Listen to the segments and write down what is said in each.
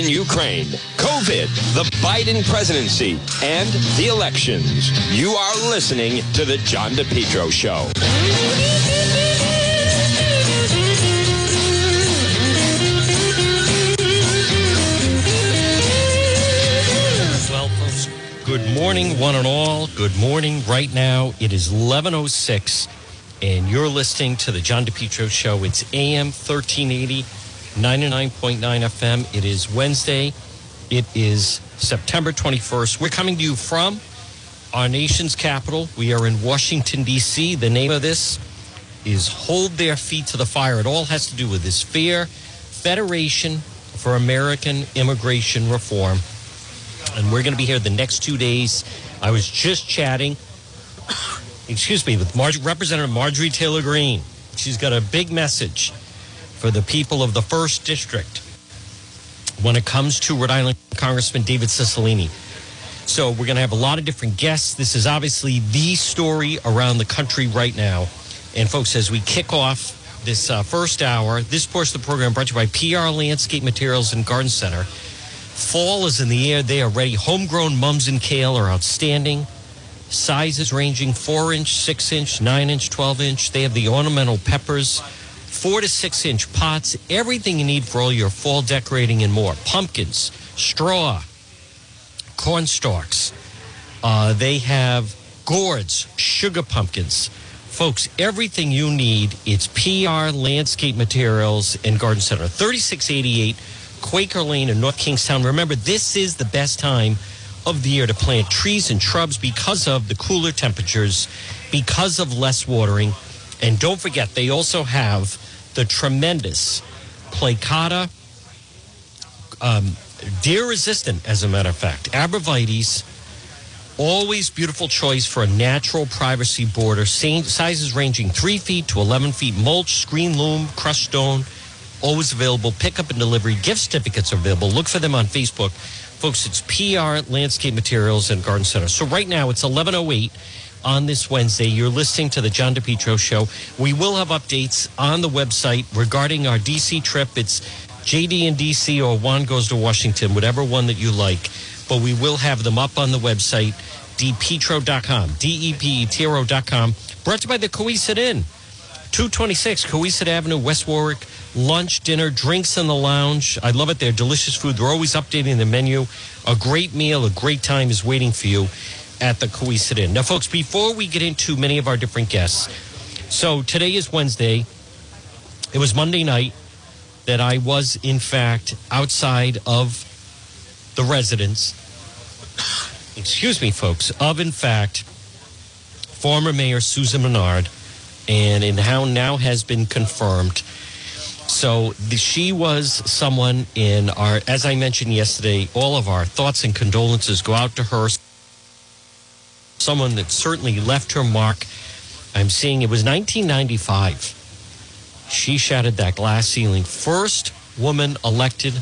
in Ukraine, COVID, the Biden presidency, and the elections. You are listening to The John DePetro Show. Well, folks, good morning, one and all. Good morning. Right now, it is 11.06, and you're listening to the John DePetro Show. It's AM 1380, 99.9 FM. It is Wednesday. It is September 21st. We're coming to you from our nation's capital. We are in Washington, D.C. The name of this is Hold Their Feet to the Fire. It all has to do with this FAIR Federation for American Immigration Reform and we're going to be here the next two days. I was just chatting, excuse me, with Mar- Representative Marjorie Taylor Greene. She's got a big message for the people of the first district when it comes to Rhode Island Congressman David Cicilline. So we're going to have a lot of different guests. This is obviously the story around the country right now. And folks, as we kick off this uh, first hour, this portion of the program brought to you by PR Landscape Materials and Garden Center. Fall is in the air. They are ready. Homegrown mums and kale are outstanding. Sizes ranging 4 inch, 6 inch, 9 inch, 12 inch. They have the ornamental peppers, 4 to 6 inch pots. Everything you need for all your fall decorating and more. Pumpkins, straw, corn stalks. Uh, they have gourds, sugar pumpkins. Folks, everything you need, it's PR Landscape Materials and Garden Center. 3688 Quaker Lane in North Kingstown. Remember, this is the best time of the year to plant trees and shrubs because of the cooler temperatures, because of less watering. And don't forget, they also have the tremendous placata, um, deer resistant, as a matter of fact, arborvitaes. Always beautiful choice for a natural privacy border. Sizes ranging 3 feet to 11 feet. Mulch, screen loam, crushed stone always available. Pickup and delivery. Gift certificates are available. Look for them on Facebook. Folks, it's PR Landscape Materials and Garden Center. So right now it's 1108 on this Wednesday. You're listening to the John DePetro Show. We will have updates on the website regarding our DC trip. It's JD in DC or Juan goes to Washington, whatever one that you like. But we will have them up on the website, depetro.com, D-E-P-E-T-R-O.com. Brought to you by the Cowesett Inn. 226 Cowesett Avenue, West Warwick. Lunch, dinner, drinks in the lounge. I love it there. Delicious food. They're always updating the menu. A great meal, a great time is waiting for you at the Cowesett Inn. Now, folks, before we get into many of our different guests, so today is Wednesday. It was Monday night that I was, in fact, outside of the residence. Excuse me, folks, of, in fact, former Mayor Susan Menard and in how now has been confirmed. So the, she was someone in our, as I mentioned yesterday, all of our thoughts and condolences go out to her. Someone that certainly left her mark. I'm seeing it was 1995. She shattered that glass ceiling. First woman elected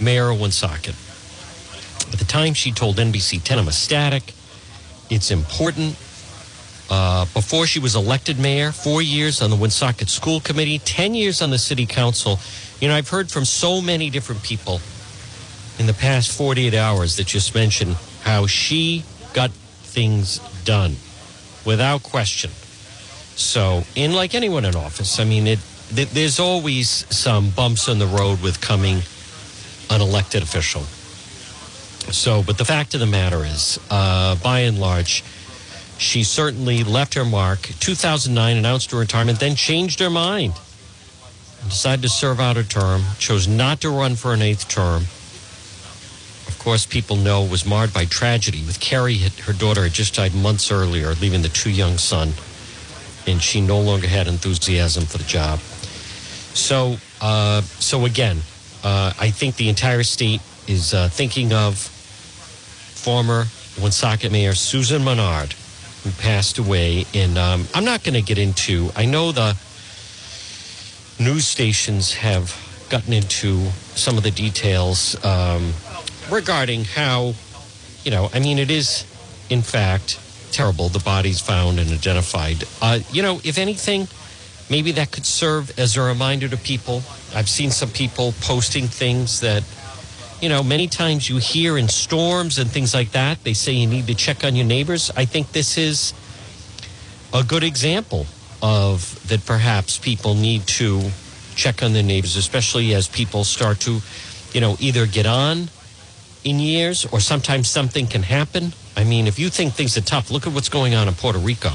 mayor of Woonsocket. At the time, she told NBC 10, I'm ecstatic. It's important. Uh, before she was elected mayor, four years on the Woonsocket School Committee, 10 years on the City Council. You know, I've heard from so many different people in the past 48 hours that just mentioned how she got things done without question. So, in like anyone in office, I mean, it, th- there's always some bumps in the road with coming an elected official. So, but the fact of the matter is, uh, by and large, she certainly left her mark. 2009 announced her retirement, then changed her mind. Decided to serve out her term, chose not to run for an eighth term. Course, people know was marred by tragedy with Carrie, her daughter, had just died months earlier, leaving the two young son, and she no longer had enthusiasm for the job. So, uh, so again, uh, I think the entire state is uh, thinking of former Woonsocket Mayor Susan Menard, who passed away. And um, I'm not going to get into. I know the news stations have gotten into some of the details um, regarding how, you know, I mean, it is, in fact, terrible. The bodies found and identified. Uh, you know, if anything, maybe that could serve as a reminder to people. I've seen some people posting things that, you know, many times you hear in storms and things like that, they say you need to check on your neighbors. I think this is a good example of that perhaps people need to check on their neighbors, especially as people start to, you know, either get on in years or sometimes something can happen. I mean, if you think things are tough, look at what's going on in Puerto Rico.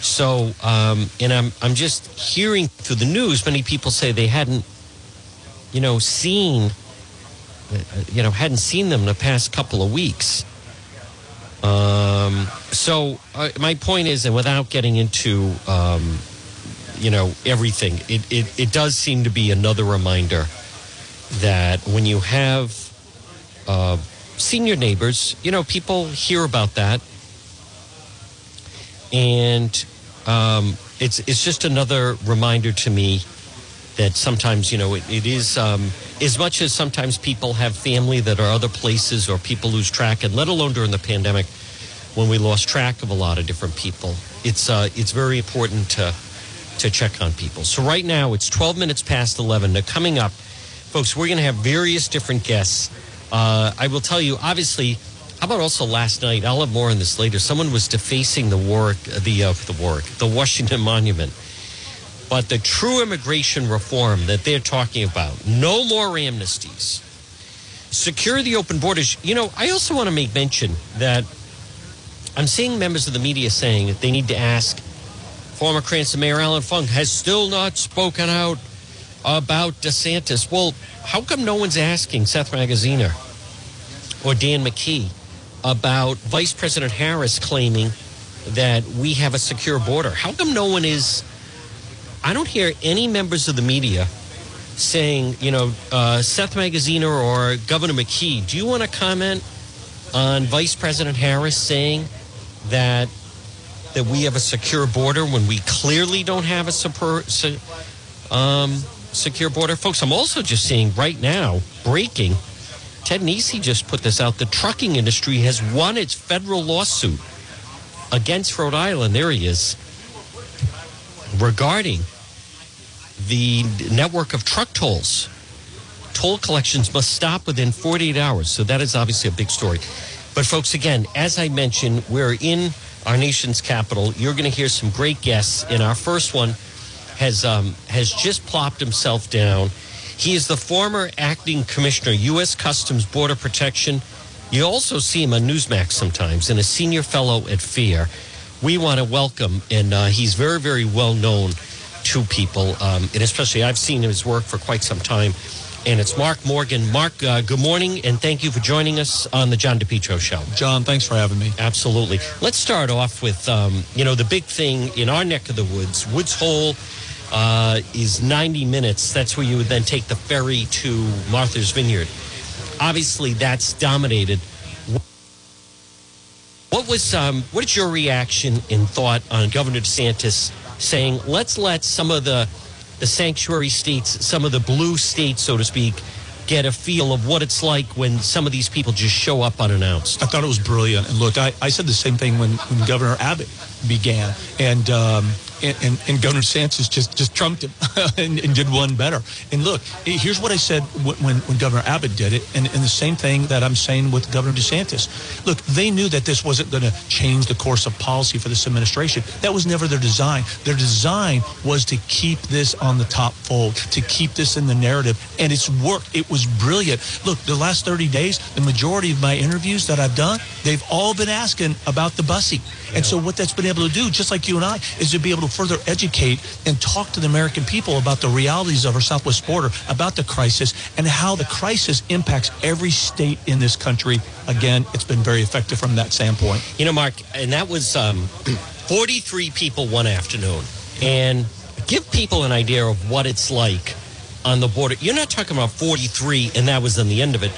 So, um, and I'm I'm just hearing through the news, many people say they hadn't, you know, seen, uh, you know, hadn't seen them in the past couple of weeks. Um, so uh, my point is, and without getting into, um, you know, everything, it, it it does seem to be another reminder that when you have uh, senior neighbors, you know, people hear about that. And um, it's it's just another reminder to me that sometimes you know it, it is um, as much as sometimes people have family that are other places or people lose track and let alone during the pandemic when we lost track of a lot of different people it's uh, it's very important to to check on people. So right now it's 12 minutes past 11 now coming up folks we're going to have various different guests uh, i will tell you obviously how about also last night? I'll have more on this later. Someone was defacing the Warwick, the uh, the Warwick, the Washington Monument. But the true immigration reform that they're talking about, no more amnesties, secure the open borders. You know, I also want to make mention that I'm seeing members of the media saying that they need to ask former Cranston Mayor Allan Fung has still not spoken out about DeSantis. Well, how come no one's asking Seth Magaziner or Dan McKee? about Vice President Harris claiming that we have a secure border. How come no one is? I don't hear any members of the media saying, you know, uh, Seth Magaziner or Governor McKee, do you want to comment on Vice President Harris saying that that we have a secure border when we clearly don't have a super, um, secure border, folks? I'm also just seeing right now breaking Ted Nesi just put this out. The trucking industry has won its federal lawsuit against Rhode Island. There he is. Regarding the network of truck tolls. Toll collections must stop within 48 hours. So that is obviously a big story. But, folks, again, as I mentioned, we're in our nation's capital. You're going to hear some great guests. In our first one has um, has just plopped himself down he is the former acting commissioner, U.S. Customs Border Protection. You also see him on Newsmax sometimes, and a senior fellow at FAIR. We want to welcome, and uh, he's very, very well known to people, um, and especially I've seen his work for quite some time. And it's Mark Morgan. Mark, uh, good morning, and thank you for joining us on the John DePetro Show. John, thanks for having me. Absolutely. Let's start off with, um, you know, the big thing in our neck of the woods, Woods Hole uh, is 90 minutes. That's where you would then take the ferry to Martha's Vineyard. Obviously, that's dominated. What was um, what is your reaction and thought on Governor DeSantis saying, "Let's let some of the the sanctuary states, some of the blue states, so to speak, get a feel of what it's like when some of these people just show up unannounced. I thought it was brilliant. And look, I, I said the same thing when, when Governor Abbott began. And, um, and, and, Governor DeSantis just, just trumped him and, and, did one better. And look, here's what I said when, when Governor Abbott did it, and, and the same thing that I'm saying with Governor DeSantis. Look, they knew that this wasn't going to change the course of policy for this administration. That was never their design. Their design was to keep this on the top fold, to keep this in the narrative, and it's worked. It was brilliant. Look, the last 30 days, the majority of my interviews that I've done, they've all been asking about the busing. And so what that's been able to do, just like you and I, is to be able to further educate and talk to the American people about the realities of our southwest border, about the crisis, and how the crisis impacts every state in this country. Again, it's been very effective from that standpoint. You know, Mark, and that was um, 43 people one afternoon. And give people an idea of what it's like on the border. You're not talking about 43 and that was on the end of it.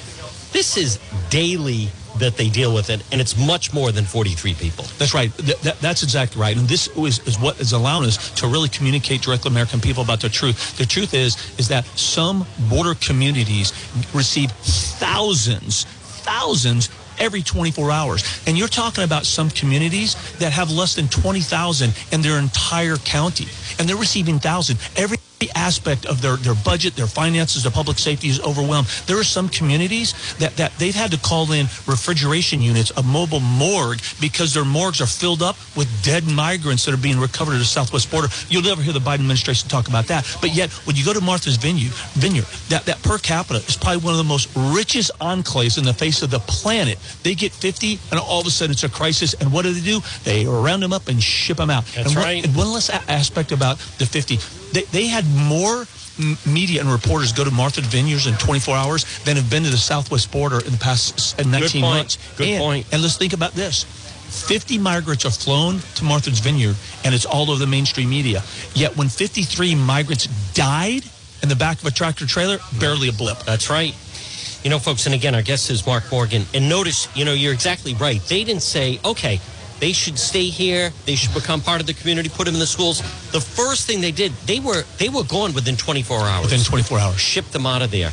This is daily that they deal with it, and it's much more than 43 people. That's right. Th- that, that's exactly right. And this is, is what is allowing us to really communicate directly to American people about the truth. The truth is, is that some border communities receive thousands, thousands every 24 hours. And you're talking about some communities that have less than 20,000 in their entire county, and they're receiving thousands every aspect of their, their budget, their finances, their public safety is overwhelmed. There are some communities that, that they've had to call in refrigeration units, a mobile morgue, because their morgues are filled up with dead migrants that are being recovered at the southwest border. You'll never hear the Biden administration talk about that. But yet, when you go to Martha's Vineyard, vineyard that, that per capita is probably one of the most richest enclaves in the face of the planet. They get 50, and all of a sudden it's a crisis. And what do they do? They round them up and ship them out. That's and one, right. And one less a- aspect about the 50. They, they had more media and reporters go to Martha's Vineyards in 24 hours than have been to the southwest border in the past s- uh, 19 point. months. Good and, point. And let's think about this. 50 migrants are flown to Martha's Vineyard, and it's all over the mainstream media. Yet when 53 migrants died in the back of a tractor trailer, barely a blip. That's right. You know, folks, and again, our guest is Mark Morgan. And notice, you know, you're exactly right. They didn't say, okay, they should stay here. They should become part of the community. Put them in the schools. The first thing they did, they were they were gone within 24 hours. Within 24 hours. shipped them out of there.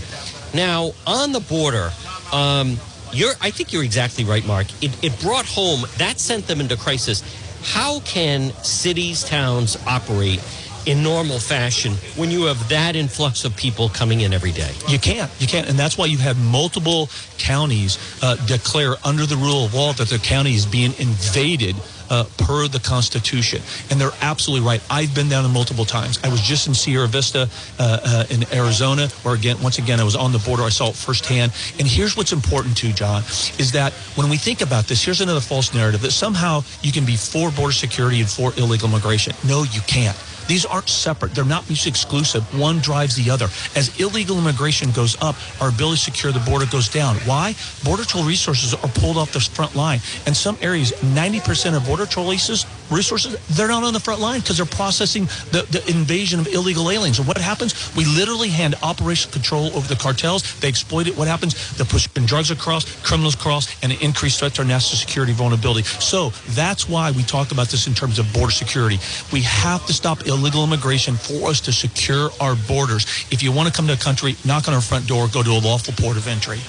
Now on the border, um, you're I think you're exactly right, Mark. It, it brought home that sent them into crisis. How can cities, towns operate in normal fashion when you have that influx of people coming in every day? You can't. You can't. And that's why you have multiple counties uh, declare under the rule of law that their county is being invaded uh, per the Constitution. And they're absolutely right. I've been down there multiple times. I was just in Sierra Vista uh, uh, in Arizona, where again, once again, I was on the border. I saw it firsthand. And here's what's important too, John, is that when we think about this, here's another false narrative that somehow you can be for border security and for illegal immigration. No, you can't. These aren't separate. They're not mutually exclusive. One drives the other. As illegal immigration goes up, our ability to secure the border goes down. Why? Border Patrol resources are pulled off the front line. In some areas, 90% of Border Patrol resources, resources they're not on the front line because they're processing the, the invasion of illegal aliens. And what happens? We literally hand operational control over the cartels. They exploit it. What happens? They're pushing drugs across, criminals across, and an increased threat to our national security vulnerability. So that's why we talk about this in terms of border security. We have to stop illegal immigration for us to secure our borders. If you want to come to a country, knock on our front door, go to a lawful port of entry.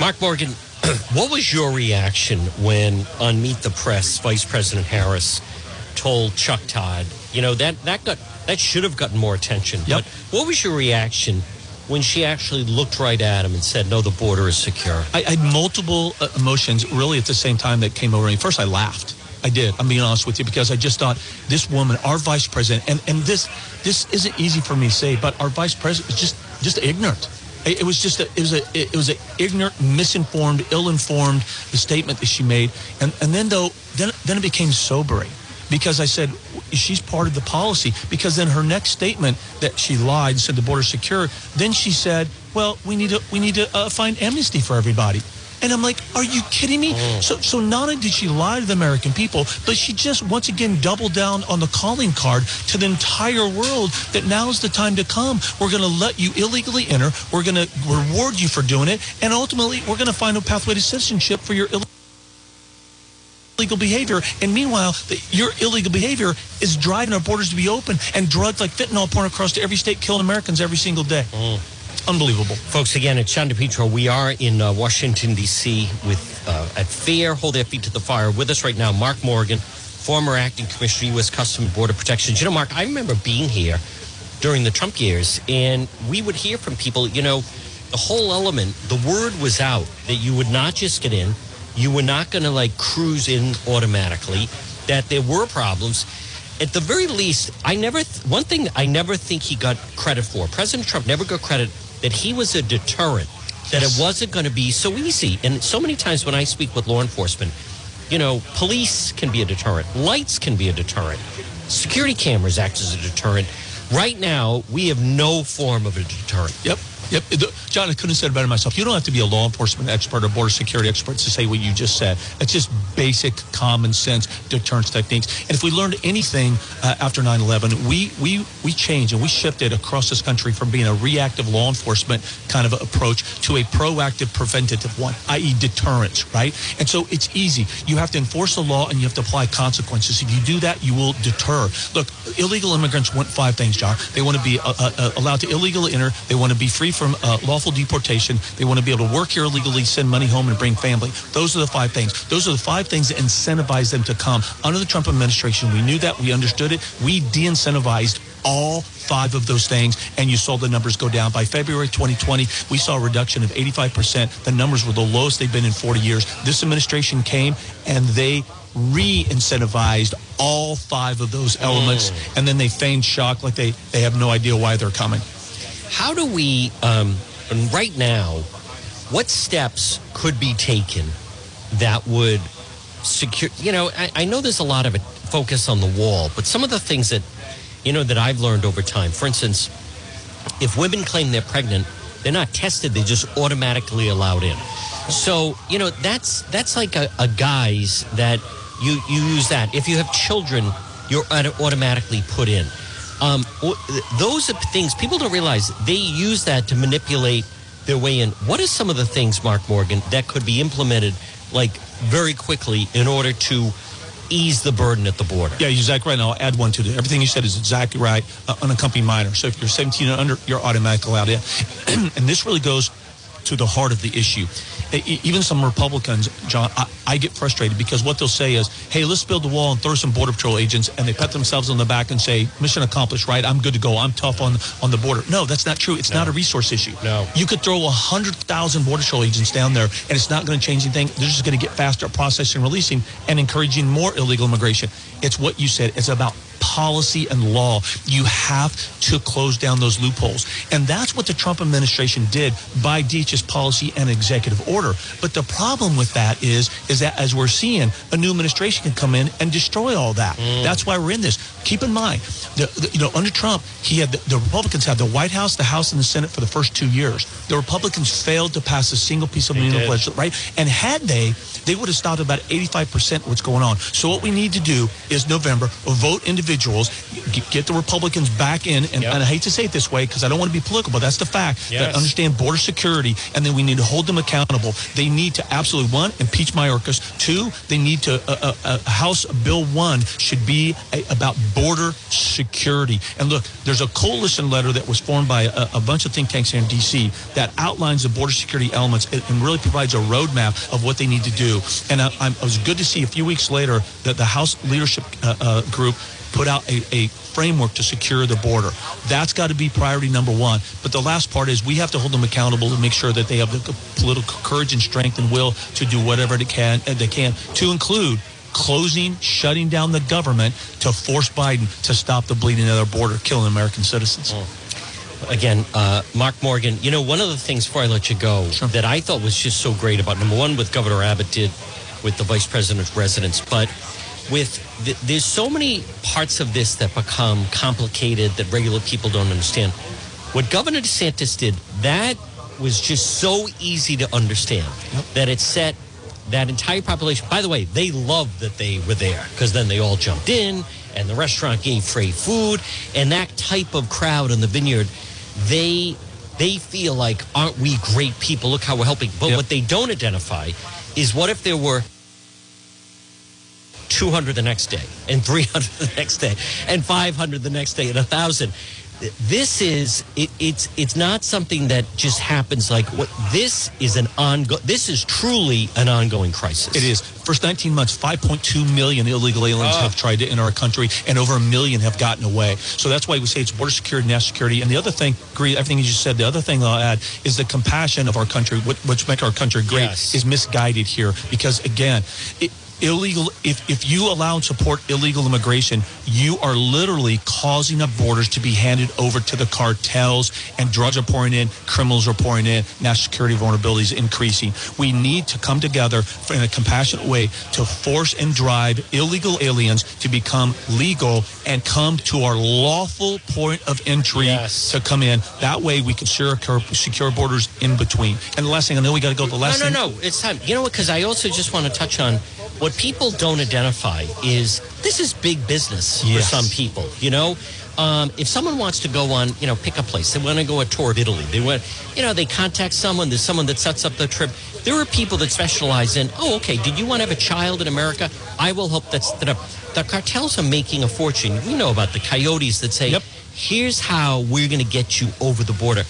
Mark Morgan, what was your reaction when on Meet the Press, Vice President Harris told Chuck Todd, you know, that, that got that should have gotten more attention. Yep. But what was your reaction when she actually looked right at him and said, no, the border is secure? I, I had multiple uh, emotions really at the same time that came over me. First, I laughed. I did. I'm being honest with you because I just thought this woman, our vice president, and, and this this isn't easy for me to say, but our vice president is just just ignorant. It, was just a, it was a it was an ignorant, misinformed, ill-informed statement that she made, and and then though then then it became sobering because I said she's part of the policy. Because then her next statement that she lied said the border secure, then she said, well, we need to we need to uh, find amnesty for everybody. And I'm like, are you kidding me? Oh. So, so not only did she lie to the American people, but she just once again doubled down on the calling card to the entire world that now is the time to come. We're going to let you illegally enter. We're going to reward you for doing it, and ultimately, we're going to find a pathway to citizenship for your illegal illegal behavior. And meanwhile, the, your illegal behavior is driving our borders to be open and drugs like fentanyl pouring across to every state, killing Americans every single day. Mm. Unbelievable. Folks, again, it's John DePetro. We are in uh, Washington, D.C. with uh, at FAIR. Hold their feet to the fire. With us right now, Mark Morgan, former acting commissioner, U.S. Customs and Border Protection. You know, Mark, I remember being here during the Trump years, and we would hear from people, you know, the whole element, the word was out that you would not just get in, you were not going to like cruise in automatically, that there were problems. At the very least, I never, th- one thing I never think he got credit for, President Trump never got credit that he was a deterrent, that it wasn't going to be so easy. And so many times when I speak with law enforcement, you know, police can be a deterrent, lights can be a deterrent, security cameras act as a deterrent. Right now, we have no form of a deterrent. Yep. Yep. John, I couldn't have said it better myself. You don't have to be a law enforcement expert or border security expert to say what you just said. It's just basic common sense deterrence techniques. And if we learned anything uh, after 9-11, we, we, we changed and we shifted across this country from being a reactive law enforcement kind of approach to a proactive preventative one, i.e. deterrence, right? And so it's easy. You have to enforce the law and you have to apply consequences. If you do that, you will deter. Look, illegal immigrants want five things, John. They want to be uh, uh, allowed to illegally enter. They want to be free from uh, lawful deportation. They want to be able to work here illegally, send money home, and bring family. Those are the five things. Those are the five things that incentivize them to come. Under the Trump administration, we knew that. We understood it. We de-incentivized all five of those things, and you saw the numbers go down. By February 2020, we saw a reduction of 85%. The numbers were the lowest they've been in 40 years. This administration came and they re-incentivized all five of those elements, Mm. and then they feigned shock like they, they have no idea why they're coming. How do we, um, right now, what steps could be taken that would secure, you know, I, I know there's a lot of focus on the wall, but some of the things that, you know, that I've learned over time, for instance, if women claim they're pregnant, they're not tested, they're just automatically allowed in. So, you know, that's that's like a, a guise that you, you use that. If you have children, you're automatically put in. Um, those are things people don't realize. They use that to manipulate their way in. What are some of the things, Mark Morgan, that could be implemented like very quickly in order to ease the burden at the border? Yeah, you're exactly right. And I'll add one to it. Everything you said is exactly right. Uh, unaccompanied minor. So if you're 17 and under, you're automatically allowed in. and this really goes to the heart of the issue. Even some Republicans, John, I, I get frustrated because what they'll say is, hey, let's build the wall and throw some Border Patrol agents, and they pat themselves on the back and say, mission accomplished, right? I'm good to go. I'm tough on, on the border. No, that's not true. It's not a resource issue. No. You could throw 100,000 Border Patrol agents down there, and it's not going to change anything. They're just going to get faster at processing, releasing, and encouraging more illegal immigration. It's what you said. It's about policy and law. You have to close down those loopholes. And that's what the Trump administration did by DHS policy and executive order. But the problem with that is, is that as we're seeing, a new administration can come in and destroy all that. Mm. That's why we're in this. Keep in mind, the, the- you know, under Trump, he had the, the Republicans had the White House, the House, and the Senate for the first two years. The Republicans failed to pass a single piece of meaningful legislation, right? And had they, they would have stopped about 85% of what's going on. So what we need to do is November, vote individuals, get the Republicans back in. And, Yep. and I hate to say it this way because I don't want to be political, but that's the fact. Yes. That understand border security, and then we need to hold them accountable. They need to absolutely one impeach Mayorkas. Two, they need to uh, uh, uh, House Bill One should be a, about border security. And look, there's a coalition letter that was formed by a, a bunch of think tanks here in D.C. that outlines the border security elements and, and really provides a roadmap of what they need to do. And I, I'm, it was good to see a few weeks later that the House leadership uh, uh, group put out a, a framework to secure the border. That's got to be priority number one. But the last part is we have to hold them accountable to make sure that they have the political courage and strength and will to do whatever they can, uh, they can to include closing, shutting down the government to force Biden to stop the bleeding of their border, killing American citizens. again, uh, Mark Morgan, you know, one of the things before I let you go Sure. that I thought was just so great about number one, what Governor Abbott did with the vice president's residence, but with th- there's so many parts of this that become complicated that regular people don't understand. What Governor DeSantis did, that was just so easy to understand that it set that entire population. By the way, they loved that they were there because then they all jumped in and the restaurant gave free food and that type of crowd in the vineyard, they they feel like aren't we great people? Look how we're helping. But Yep. what they don't identify is what if there were 200 the next day and 300 the next day and 500 the next day and 1000 this is it, it's it's not something that just happens like what this is an ongoing this is truly an ongoing crisis It is. First 19 months, 5.2 million illegal aliens have ah. tried to enter our country, and over a million have gotten away. So that's why we say it's border security, national security. And the other thing, agree, everything you just said, the other thing I'll add is the compassion of our country, what, which make our country great, Yes. is misguided here. Because again, it, illegal if, if you allow and support illegal immigration you are literally causing our borders to be handed over to the cartels and drugs are pouring in criminals are pouring in national security vulnerabilities increasing we need to come together in a compassionate way to force and drive illegal aliens to become legal and come to our lawful point of entry Yes. to come in that way we can secure, secure borders in between and the last thing i know we got to go to the last no, thing no, no. It's time. You know what? Because I also just want to touch on what people don't identify is this is big business Yes. for some people. You know, um, if someone wants to go on, you know, pick a place, they want to go a tour of Italy. They want, you know, they contact someone. There's someone that sets up the trip. There are people that specialize in. Oh, okay. Did you want to have a child in America? I will help that set up. The cartels are making a fortune. We know about the coyotes that say, Yep. "Here's how we're going to get you over the border."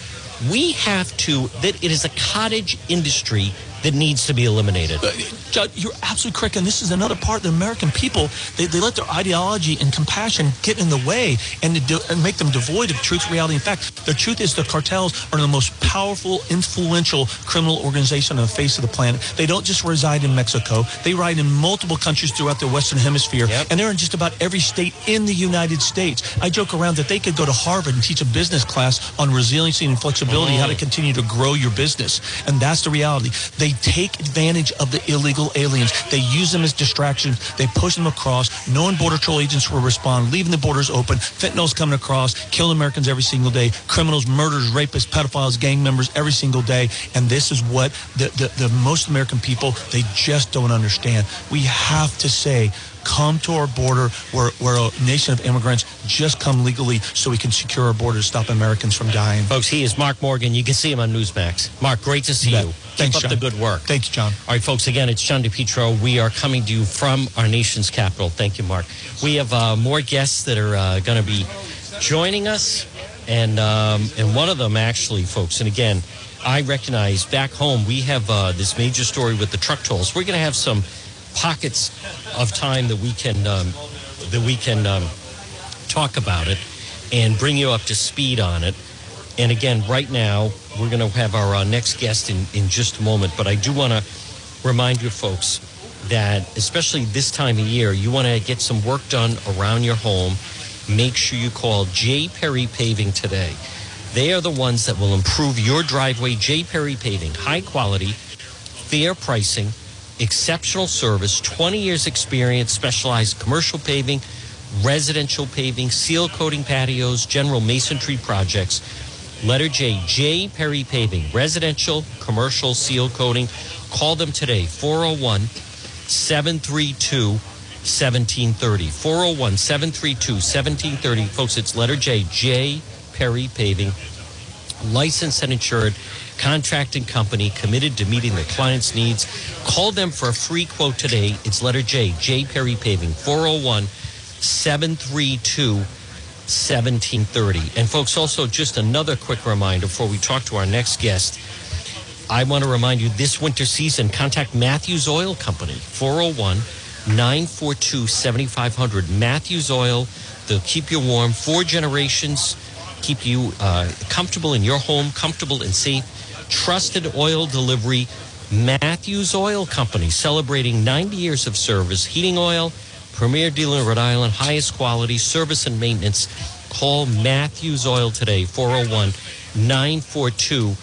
We have to. That it is a cottage industry that needs to be eliminated. Uh, Judd, you're absolutely correct. And this is another part. The American people, they, they let their ideology and compassion get in the way and, do, and make them devoid of truth, reality, and fact. The truth is the cartels are the most powerful, influential criminal organization on the face of the planet. They don't just reside in Mexico. They reside in multiple countries throughout the Western Hemisphere. Yep. And they're in just about every state in the United States. I joke around that they could go to Harvard and teach a business class on resiliency and flexibility, how to continue to grow your business. And that's the reality. They take advantage of the illegal aliens. They use them as distractions. They push them across. Knowing border patrol agents will respond, leaving the borders open. Fentanyl's coming across, killing Americans every single day. Criminals, murderers, rapists, pedophiles, gang members every single day. And this is what the, the, the most American people, they just don't understand. We have to say, come to our border. We're, we're a nation of immigrants. Just come legally so we can secure our border to stop Americans from dying. Folks, he is Mark Morgan. You can see him on Newsmax. Mark, great to see You you. bet. Keep Thanks, up John. the good work. Thanks, John. All right, folks, again, it's John DePetro. We are coming to you from our nation's capital. Thank you, Mark. We have uh, more guests that are uh, going to be joining us, and, um, and one of them, actually, folks, and again, I recognize back home we have uh, this major story with the truck tolls. We're going to have some pockets of time that we can um, that we can um, talk about it and bring you up to speed on it. And again, right now, we're going to have our uh, next guest in, in just a moment. But I do want to remind you folks that, especially this time of year, you want to get some work done around your home. Make sure you call J. Perry Paving today. They are the ones that will improve your driveway. J. Perry Paving, high quality, fair pricing, exceptional service, 20 years experience, specialized commercial paving, residential paving, seal coating patios, general masonry projects. Letter J, J Perry Paving, residential, commercial seal coating. Call them today, 401 732 1730. 401 732 1730. Folks, it's letter J, J Perry Paving licensed and insured contracting company committed to meeting their clients' needs. Call them for a free quote today. It's letter J, J Perry Paving, 401 732 1730. And folks, also just another quick reminder before we talk to our next guest. I want to remind you this winter season, contact Matthews Oil Company, 401 942 7500. Matthews Oil, they'll keep you warm. Four generations, keep you uh, comfortable in your home, comfortable and safe. Trusted oil delivery. Matthews Oil Company, celebrating 90 years of service, heating oil, premier dealer in Rhode Island, highest quality service and maintenance. Call Matthews Oil today, 401 942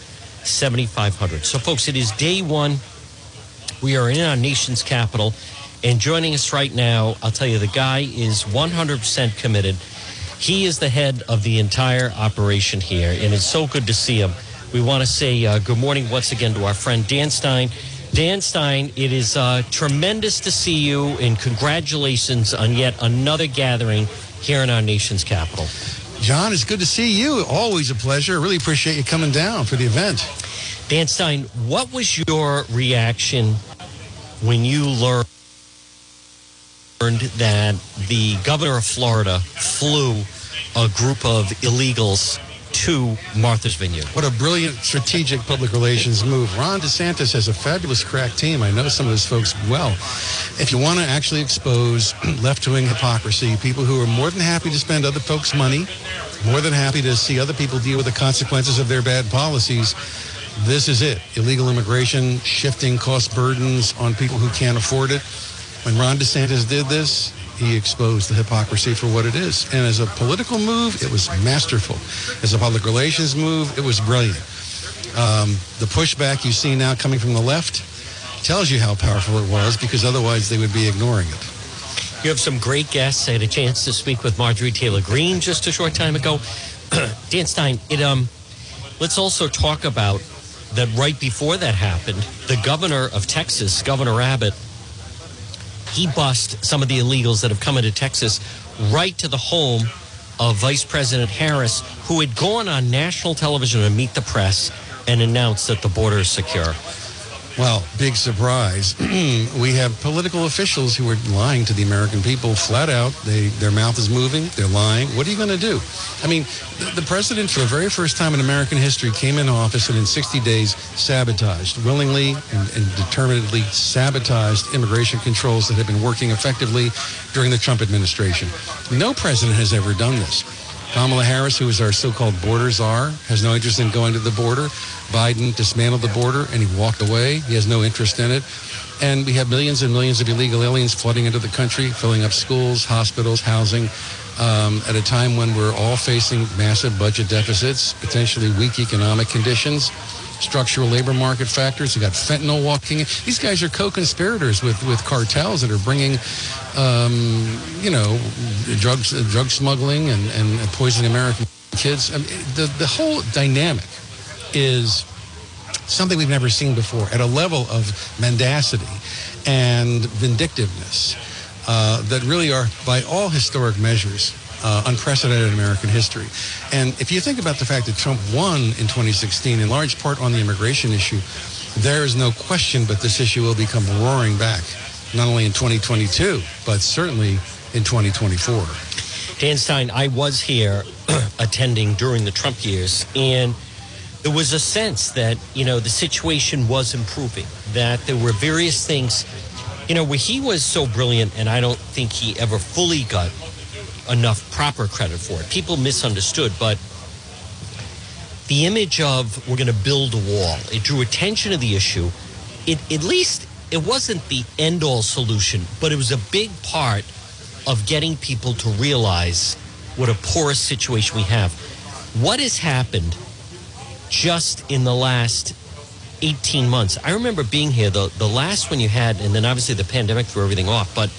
7500. So, folks, it is day one. We are in our nation's capital. And joining us right now, I'll tell you, the guy is 100% committed. He is the head of the entire operation here, and it's so good to see him. We want to say uh, good morning once again to our friend Dan Stein. Dan Stein, it is uh, tremendous to see you, and congratulations on yet another gathering here in our nation's capital. John, it's good to see you. Always a pleasure. Really appreciate you coming down for the event. Dan Stein, what was your reaction when you learned that the governor of Florida flew a group of illegals to Martha's Vineyard? What a brilliant strategic public relations move. Ron DeSantis has a fabulous crack team. I know some of those folks well. If you want to actually expose left wing hypocrisy, people who are more than happy to spend other folks' money, more than happy to see other people deal with the consequences of their bad policies, this is it. Illegal immigration, shifting cost burdens on people who can't afford it. When Ron DeSantis did this, he exposed the hypocrisy for what it is. And as a political move, it was masterful. As a public relations move, it was brilliant. Um, the pushback you see now coming from the left tells you how powerful it was because otherwise they would be ignoring it. You have some great guests. I had a chance to speak with Marjorie Taylor Greene just a short time ago. Dan Stein, it um, let's also talk about that right before that happened, the governor of Texas, Governor Abbott, he bust some of the illegals that have come into Texas right to the home of Vice President Harris, who had gone on national television to meet the press and announced that the border is secure. Well, big surprise. we have political officials who are lying to the American people flat out. They, their mouth is moving. They're lying. What are you going to do? I mean, the, the president, for the very first time in American history, came in office and in 60 days sabotaged, willingly and, and determinedly sabotaged immigration controls that had been working effectively during the Trump administration. No president has ever done this. Kamala Harris, who is our so-called border czar, has no interest in going to the border. Biden dismantled the border and he walked away. He has no interest in it. And we have millions and millions of illegal aliens flooding into the country, filling up schools, hospitals, housing, um, at a time when we're all facing massive budget deficits, potentially weak economic conditions, structural labor market factors. You got fentanyl walking in. These guys are co-conspirators with, with cartels that are bringing, um, you know, drugs, drug smuggling and, and poisoning American kids. I mean, the, the whole dynamic is something we've never seen before at a level of mendacity and vindictiveness uh, that really are, by all historic measures, uh, unprecedented in American history. And if you think about the fact that Trump won in 2016, in large part on the immigration issue, there is no question but this issue will become roaring back, not only in 2022, but certainly in 2024. Dan Stein, I was here attending during the Trump years, and there was a sense that, you know, the situation was improving, that there were various things, you know, where he was so brilliant, and I don't think he ever fully got enough proper credit for it. People misunderstood, but the image of we're going to build a wall, it drew attention to the issue. It at least it wasn't the end all solution, but it was a big part of getting people to realize what a porous situation we have. What has happened just in the last 18 months? I remember being here, the, the last one you had, and then obviously the pandemic threw everything off, but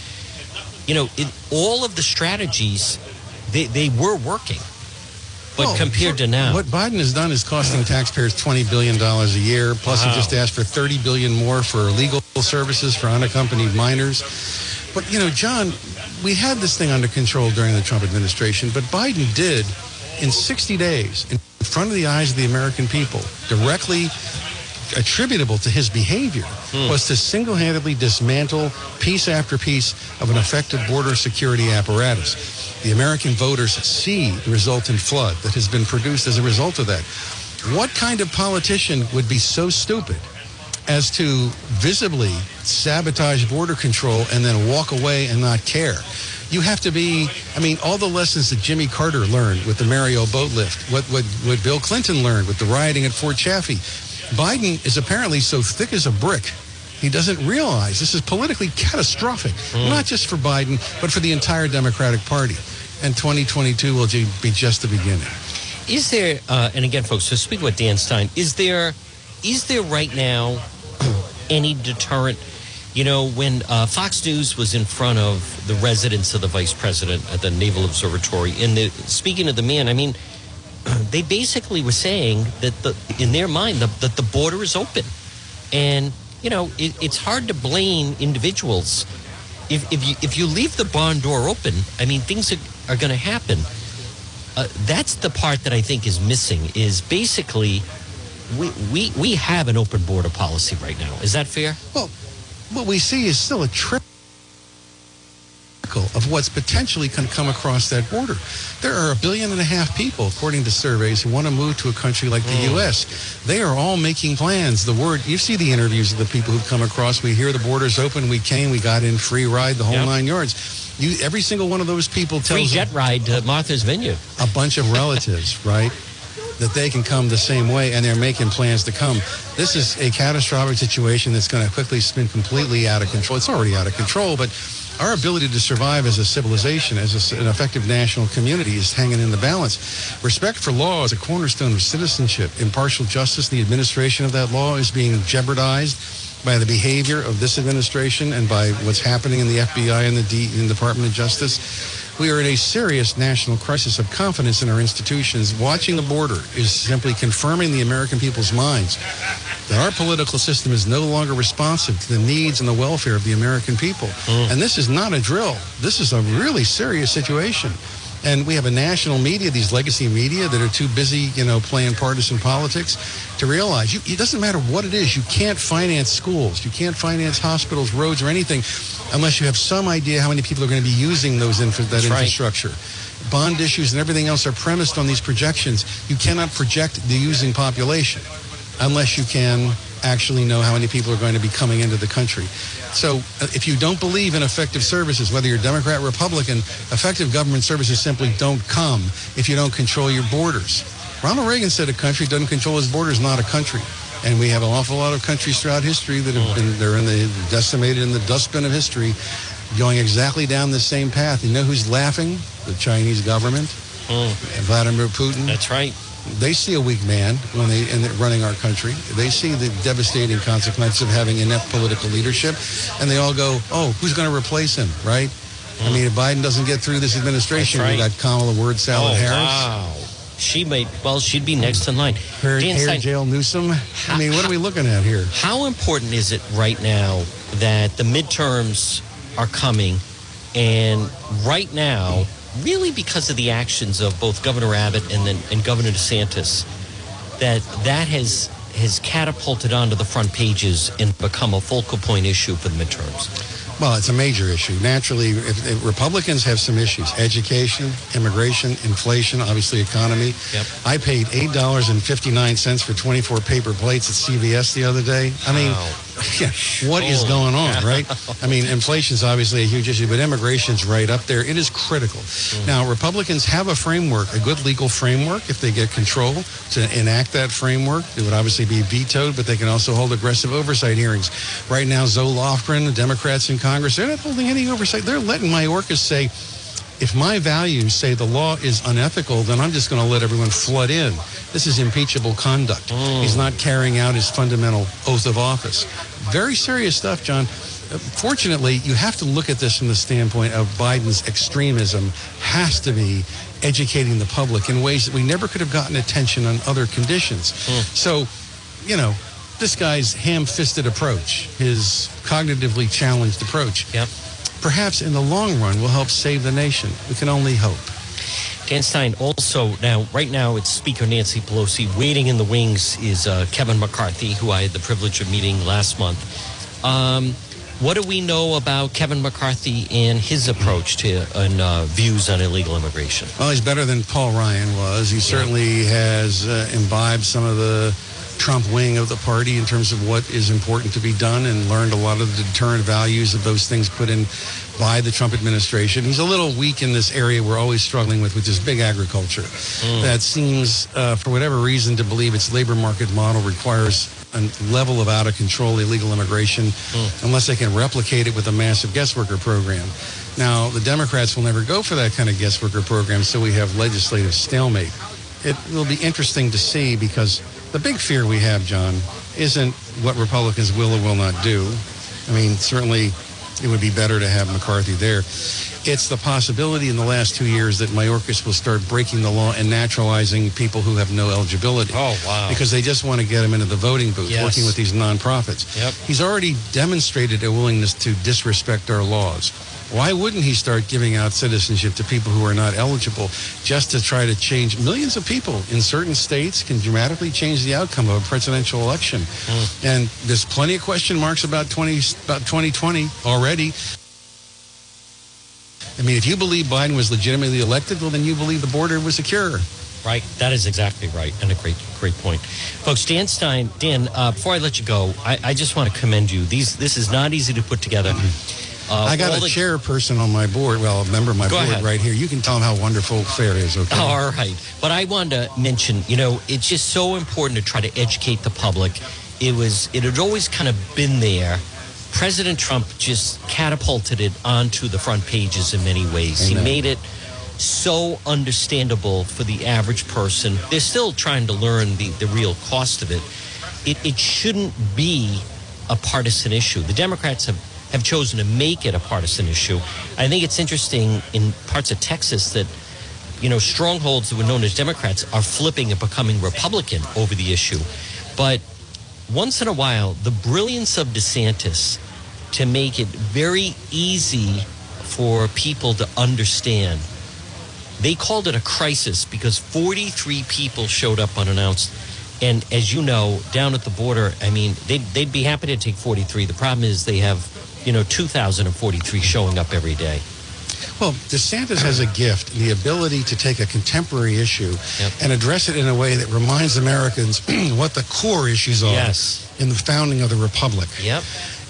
you know, it, all of the strategies, they, they were working. But Well, compared to now, What Biden has done is costing taxpayers $20 billion a year. Plus, Wow. he just asked for 30 billion more for legal services for unaccompanied minors. But, you know, John, we had this thing under control during the Trump administration, but Biden did, in 60 days, in front of the eyes of the American people, directly attributable to his behavior hmm. was to single-handedly dismantle piece after piece of an effective border security apparatus. The American voters see the resultant flood that has been produced as a result of that. What kind of politician would be so stupid as to visibly sabotage border control and then walk away and not care? You have to be, I mean, all the lessons that Jimmy Carter learned with the Mariel boat lift, what, what, what Bill Clinton learned with the rioting at Fort Chaffee. Biden is apparently so thick as a brick. He doesn't realize this is politically catastrophic, not just for Biden, but for the entire Democratic Party. And 2022 will be just the beginning. is there, uh, and again, folks, so speak with Dan Stein, is there, is there right now any deterrent? You know, when uh, Fox News was in front of the residence of the vice president at the Naval Observatory, and the, speaking of the man, I mean, they basically were saying that the, in their mind the, that the border is open, and you know it, it's hard to blame individuals if, if you if you leave the barn door open. I mean things are, are going to happen. Uh, that's the part that I think is missing. Is basically we, we we have an open border policy right now. Is that fair? Well, what we see is still a of what's potentially going to come across that border. There are a billion and a half people, according to surveys, who want to move to a country like the hmm. U.S. They are all making plans. The word you see the interviews of the people who've come across. We hear the borders open. We came. We got in free ride. The whole Yep. nine yards. You, every single one of those people tells Free jet ride to Martha's Vineyard. a bunch of relatives, right? That they can come the same way, and they're making plans to come. This is a catastrophic situation that's going to quickly spin completely out of control. It's already out of control, but our ability to survive as a civilization, as a an effective national community, is hanging in the balance. Respect for law is a cornerstone of citizenship. Impartial justice, the administration of that law, is being jeopardized by the behavior of this administration and by what's happening in the FBI and the, D- in the Department of Justice. We are in a serious national crisis of confidence in our institutions. Watching the border is simply confirming the American people's minds that our political system is no longer responsive to the needs and the welfare of the American people. Mm. And this is not a drill. This is a really serious situation. And we have a national media, these legacy media that are too busy, you know, playing partisan politics to realize you, it doesn't matter what it is. You can't finance schools. You can't finance hospitals, roads, or anything unless you have some idea how many people are going to be using those infra- that That's right. infrastructure. Bond issues and everything else are premised on these projections. You cannot project the using population unless you can actually know how many people are going to be coming into the country. So uh, if you don't believe in effective services, whether you're Democrat, or Republican, effective government services simply don't come if you don't control your borders. Ronald Reagan said a country doesn't control its borders, not a country. And we have an awful lot of countries throughout history that have been, they're in the decimated in the dustbin of history, going exactly down the same path. You know who's laughing? The Chinese government, Vladimir Putin That's right. They see a weak man when they and they're running our country. They see the devastating consequences of having inept political leadership, and they all go, "Oh, who's going to replace him?" Right? I mean, if Biden doesn't get through this administration, That's we got Kamala Word Salad oh, Harris, wow. She may, well, she'd be next in line. Dan Hair Jail Newsom. I mean, what are we looking at here? How important is it right now that the midterms are coming and right now, really because of the actions of both Governor Abbott and then and Governor DeSantis, that that has has catapulted onto the front pages and become a focal point issue for the midterms. Well, it's a major issue. Naturally, if, if Republicans have some issues: education, immigration, inflation, obviously economy. Yep. I paid eight dollars and fifty nine cents for twenty four paper plates at CVS the other day. I mean, Wow. yeah, what is going on, right? I mean, inflation is obviously a huge issue, but immigration's right up there. It is critical. Mm. Now, Republicans have a framework, a good legal framework, if they get control to enact that framework. It would obviously be vetoed, but they can also hold aggressive oversight hearings. Right now, Zoe Lofgren, the Democrats in Congress, they're not holding any oversight. They're letting Mayorkas say, if my values say the law is unethical, then I'm just going to let everyone flood in. This is impeachable conduct. He's not carrying out his fundamental oath of office. Very serious stuff, John. Uh, Fortunately, you have to look at this from the standpoint of Biden's extremism has to be educating the public in ways that we never could have gotten attention on other conditions. So, you know, this guy's ham-fisted approach, his cognitively challenged approach, Yep. Perhaps in the long run will help save the nation. We can only hope. Dan Stein also now right now it's Speaker Nancy Pelosi. Waiting in the wings is uh, Kevin McCarthy, who I had the privilege of meeting last month. Um, what do we know about Kevin McCarthy and his approach to and uh, views on illegal immigration? Well, he's better than Paul Ryan was. He certainly has uh, imbibed some of the Trump wing of the party in terms of what is important to be done and learned a lot of the deterrent values of those things put in by the Trump administration. He's a little weak in this area we're always struggling with, which is big agriculture. That seems, uh, for whatever reason, to believe its labor market model requires a level of out of control illegal immigration unless they can replicate it with a massive guest worker program. Now, the Democrats will never go for that kind of guest worker program, so we have legislative stalemate. It will be interesting to see because the big fear we have, John, isn't what Republicans will or will not do. I mean, certainly it would be better to have McCarthy there. It's the possibility in the last two years that Mayorkas will start breaking the law and naturalizing people who have no eligibility. Oh, wow. Because they just want to get them into the voting booth, Yes. working with these nonprofits. Yep. He's already demonstrated a willingness to disrespect our laws. Why wouldn't he start giving out citizenship to people who are not eligible just to try to change millions of people in certain states can dramatically change the outcome of a presidential election. And there's plenty of question marks about 20 about 2020 already. I mean, if you believe Biden was legitimately elected, well, then you believe the border was secure. Right, that is exactly right, and a great, great point, folks. Dan Stein, Dan. Uh, before I let you go, I, I just want to commend you. These, this is not easy to put together. Uh, I got a the- chairperson on my board, well, a member of my Go board ahead. right here. You can tell him how wonderful FAIR is, okay? All right. But I wanted to mention, you know, it's just so important to try to educate the public. It was, it had always kind of been there. President Trump just catapulted it onto the front pages in many ways. Amen. He made it so understandable for the average person. They're still trying to learn the, the real cost of it. it. It shouldn't be a partisan issue. The Democrats have, have chosen to make it a partisan issue. I think it's interesting in parts of Texas that you know, strongholds that were known as Democrats are flipping and becoming Republican over the issue. But once in a while, the brilliance of DeSantis to make it very easy for people to understand They called it a crisis because 43 people showed up unannounced. And as you know, down at the border, I mean, they'd, they'd be happy to take 43. The problem is they have, you know, 2,043 showing up every day. Well, DeSantis has a gift, the ability to take a contemporary issue Yep. and address it in a way that reminds Americans what the core issues are Yes. in the founding of the republic. Yep.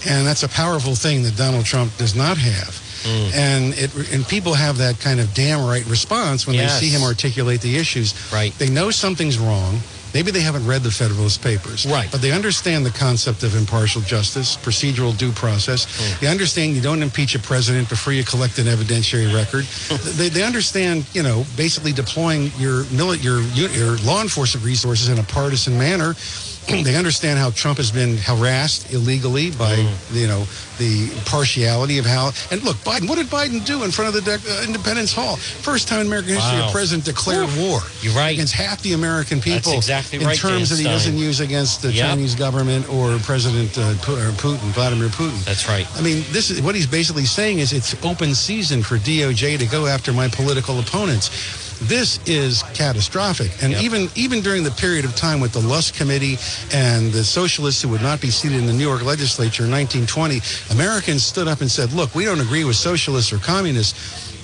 And that's a powerful thing that Donald Trump does not have. Mm. And it and people have that kind of damn right response when Yes. they see him articulate the issues. Right. They know something's wrong. Maybe they haven't read the Federalist Papers. Right. But they understand the concept of impartial justice, procedural due process. Mm. They understand you don't impeach a president before you collect an evidentiary record. they, they understand, you know, basically deploying your, your, your law enforcement resources in a partisan manner. they understand how Trump has been harassed illegally by, Mm. you know, the partiality of how. And look, Biden, what did Biden do in front of the de- uh, Independence Hall? First time in American history Wow. a president declared war. You're right. Against half the American people. That's exactly in right, terms Dan that he Stein. doesn't use against the Yep. Chinese government or President uh, Putin, Vladimir Putin. That's right. I mean, this is what he's basically saying is it's open season for DOJ to go after my political opponents. This is catastrophic, and Yep. even even during the period of time with the Lusk Committee and the socialists who would not be seated in the New York legislature in 1920, Americans stood up and said, "Look, we don't agree with socialists or communists."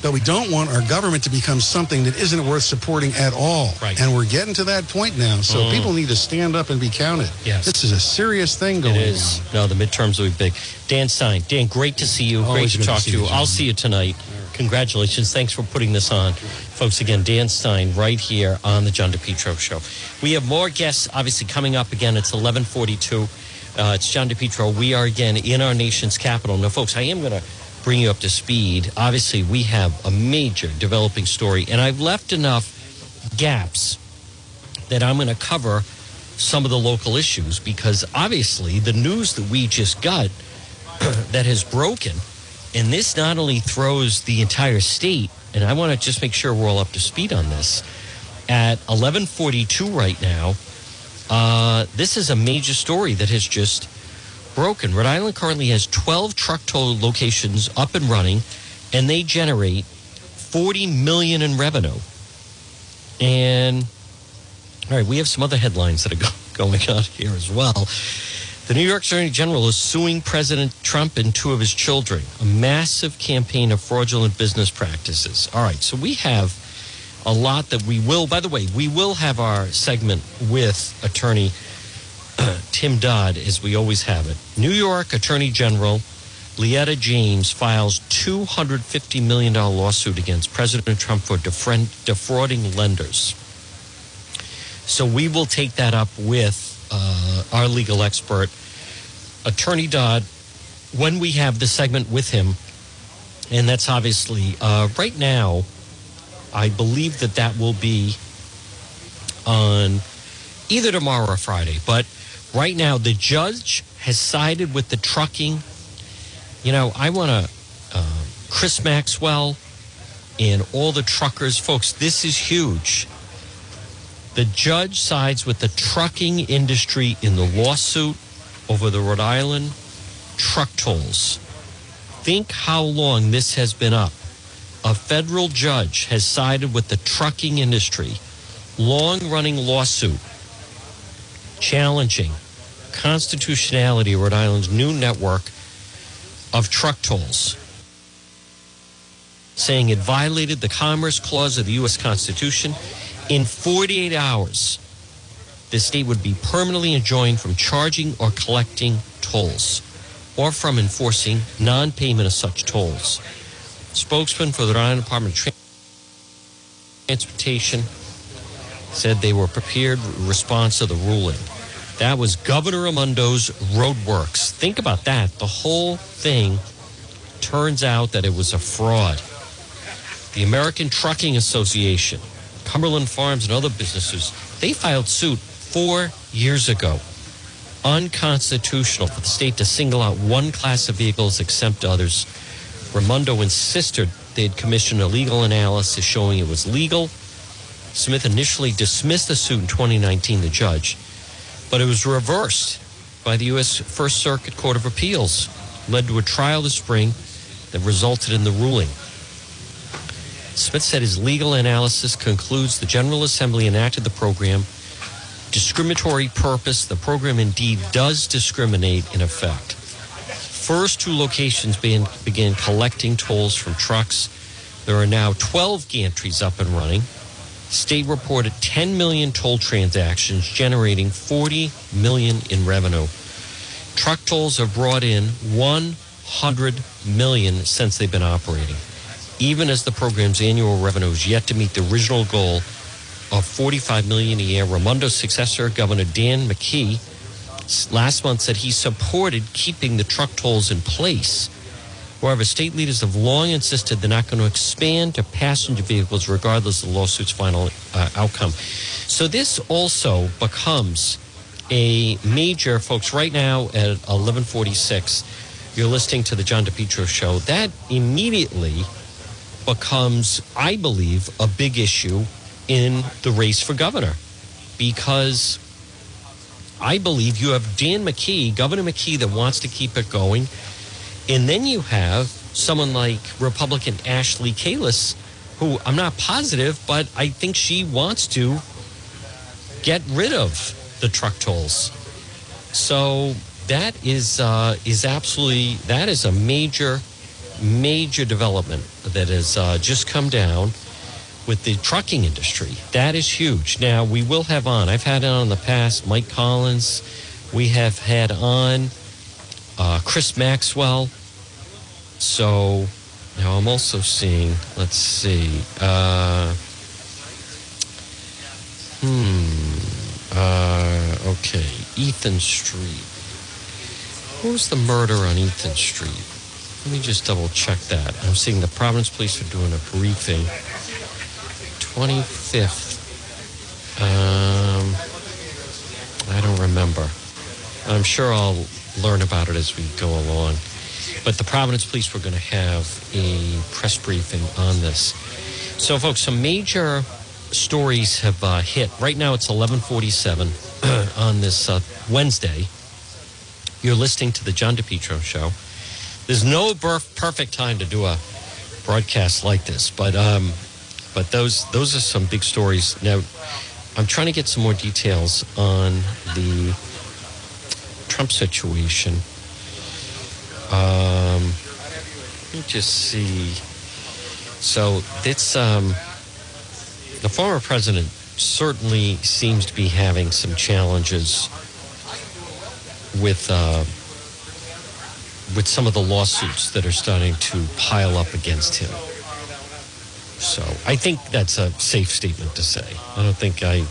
But we don't want our government to become something that isn't worth supporting at all. Right. Mm. And we're getting to that point now. So people need to stand up and be counted. Yes. This is a serious thing going on. It is. No, the midterms will be big. Dan Stein. Dan, great to see you. Always great to talk to you. you, I'll see you tonight. Congratulations. Thanks for putting this on. Folks, again, Dan Stein right here on the John DePetro Show. We have more guests, obviously, coming up again. It's 1142. Uh, it's John DePetro. We are again in our nation's capital. Now, folks, I am going to bring you up to speed. Obviously, we have a major developing story, and I've left enough gaps that I'm going to cover some of the local issues because obviously the news that we just got that has broken, and this not only throws the entire state, and I want to just make sure we're all up to speed on this. At 11:42 right now, uh, this is a major story that has just broken. Rhode Island currently has 12 truck toll locations up and running, and they generate 40 million in revenue. And all right, we have some other headlines that are go- going on here as well. The New York Attorney General is suing President Trump and two of his children. A massive campaign of fraudulent business practices. All right, so we have a lot that we will, by the way, we will have our segment with Attorney Tim Dodd, as we always have it. New York Attorney General Letitia James files $250 million lawsuit against President Trump for defrauding lenders. So we will take that up with uh, our legal expert, Attorney Dodd, when we have the segment with him. And that's obviously uh, right now, I believe that that will be on either tomorrow or Friday. But right now, the judge has sided with the trucking. You know, I want to, uh, Chris Maxwell and all the truckers, folks, this is huge. The judge sides with the trucking industry in the lawsuit over the Rhode Island truck tolls. Think how long this has been up. A federal judge has sided with the trucking industry, long running lawsuit challenging constitutionality of Rhode Island's new network of truck tolls, saying it violated the Commerce Clause of the U.S. Constitution. In 48 hours, the state would be permanently enjoined from charging or collecting tolls or from enforcing non payment of such tolls. Spokesman for the Rhode Island Department of Transportation said they were prepared response to the ruling. That was Governor Raimondo's RhodeWorks. Think about that. The whole thing turns out that it was a fraud. The American Trucking Association, Cumberland Farms, and other businesses, they filed suit four years ago. Unconstitutional for the state to single out one class of vehicles, exempt others. Raimondo insisted they'd commissioned a legal analysis showing it was legal. Smith initially dismissed the suit in 2019, the judge, but it was reversed by the U.S. First Circuit Court of Appeals, led to a trial this spring that resulted in the ruling. Smith said his legal analysis concludes the General Assembly enacted the program discriminatory purpose. The program indeed does discriminate in effect. First two locations began, began collecting tolls from trucks. There are now 12 gantries up and running. State reported 10 million toll transactions, generating 40 million in revenue. Truck tolls have brought in 100 million since they've been operating, even as the program's annual revenue is yet to meet the original goal of 45 million a year. Raimondo's successor, Governor Dan McKee, last month said he supported keeping the truck tolls in place. However, state leaders have long insisted they're not going to expand to passenger vehicles regardless of the lawsuit's final uh, outcome. So this also becomes a major, folks, right now at 1146, you're listening to the John DePetro show. That immediately becomes, I believe, a big issue in the race for governor because I believe you have Dan McKee, Governor McKee, that wants to keep it going. And then you have someone like Republican Ashley Kalus, who I'm not positive, but I think she wants to get rid of the truck tolls. So that is uh, is absolutely that is a major major development that has uh, just come down with the trucking industry. That is huge. Now we will have on. I've had on in the past Mike Collins. We have had on uh, Chris Maxwell. So now I'm also seeing, let's see, uh, hmm, uh, okay, Ethan Street. Was the murder on Ethan Street? Let me just double check that. I'm seeing the Providence Police are doing a briefing. 25th. Um, I don't remember. I'm sure I'll learn about it as we go along. But the Providence Police were going to have a press briefing on this. So, folks, some major stories have uh, hit. Right now, it's 11:47 on this uh, Wednesday. You're listening to the John DePetro Show. There's no perfect time to do a broadcast like this, but um, but those those are some big stories. Now, I'm trying to get some more details on the Trump situation. Um, let me just see. So it's um, the former president certainly seems to be having some challenges with uh, with some of the lawsuits that are starting to pile up against him. So I think that's a safe statement to say. I don't think I,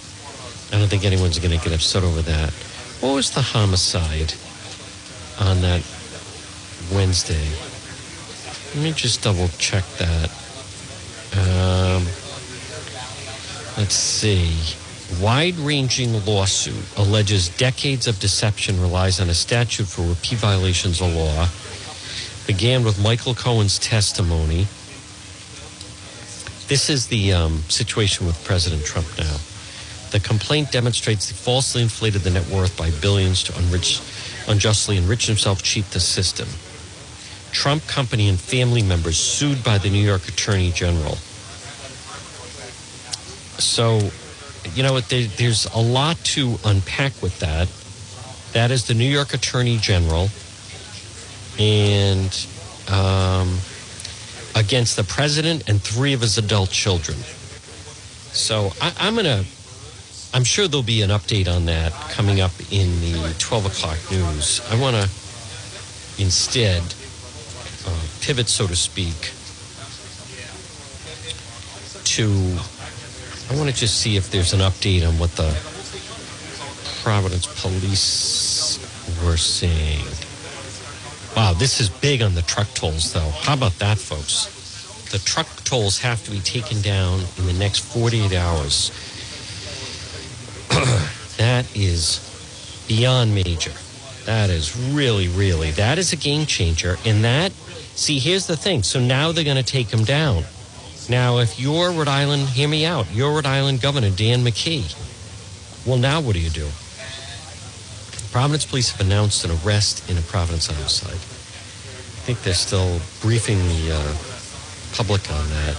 I don't think anyone's going to get upset over that. What was the homicide on that Wednesday? Let me just double check that. Um, let's see. Wide ranging lawsuit alleges decades of deception relies on a statute for repeat violations of law. Began with Michael Cohen's testimony. This is the um, situation with President Trump now. The complaint demonstrates he falsely inflated the net worth by billions to unrich, unjustly enrich himself, cheat the system. Trump company and family members sued by the New York Attorney General. So, you know, there, there's a lot to unpack with that. That is the New York Attorney General and um, against the president and three of his adult children. So I, I'm going to, I'm sure there'll be an update on that coming up in the 12 o'clock news. I want to instead uh, pivot, so to speak, to I want to just see if there's an update on what the Providence police were saying. Wow, this is big on the truck tolls, though. How about that, folks? The truck tolls have to be taken down in the next 48 hours. That is beyond major. That is really, really, that is a game changer. And that, see, here's the thing. So now they're going to take him down. Now, if you're Rhode Island, hear me out. You're Rhode Island Governor Dan McKee. Well, now what do you do? Providence police have announced an arrest in a Providence homicide. I think they're still briefing the uh, public on that.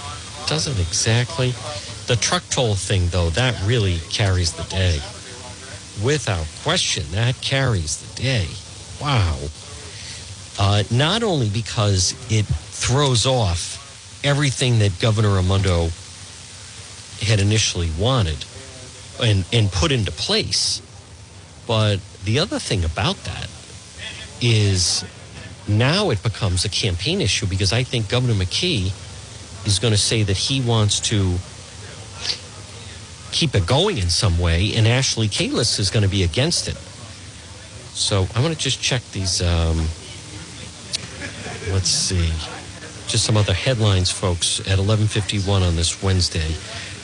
doesn't exactly. The truck toll thing, though, that really carries the day. Without question, that carries the day. Wow. Uh, not only because it throws off everything that Governor Raimondo had initially wanted and, and put into place, but the other thing about that is now it becomes a campaign issue because I think Governor McKee is going to say that he wants to keep it going in some way, and Ashley Kalus is going to be against it. So I want to just check these. Um, let's see, just some other headlines, folks. At 11:51 on this Wednesday,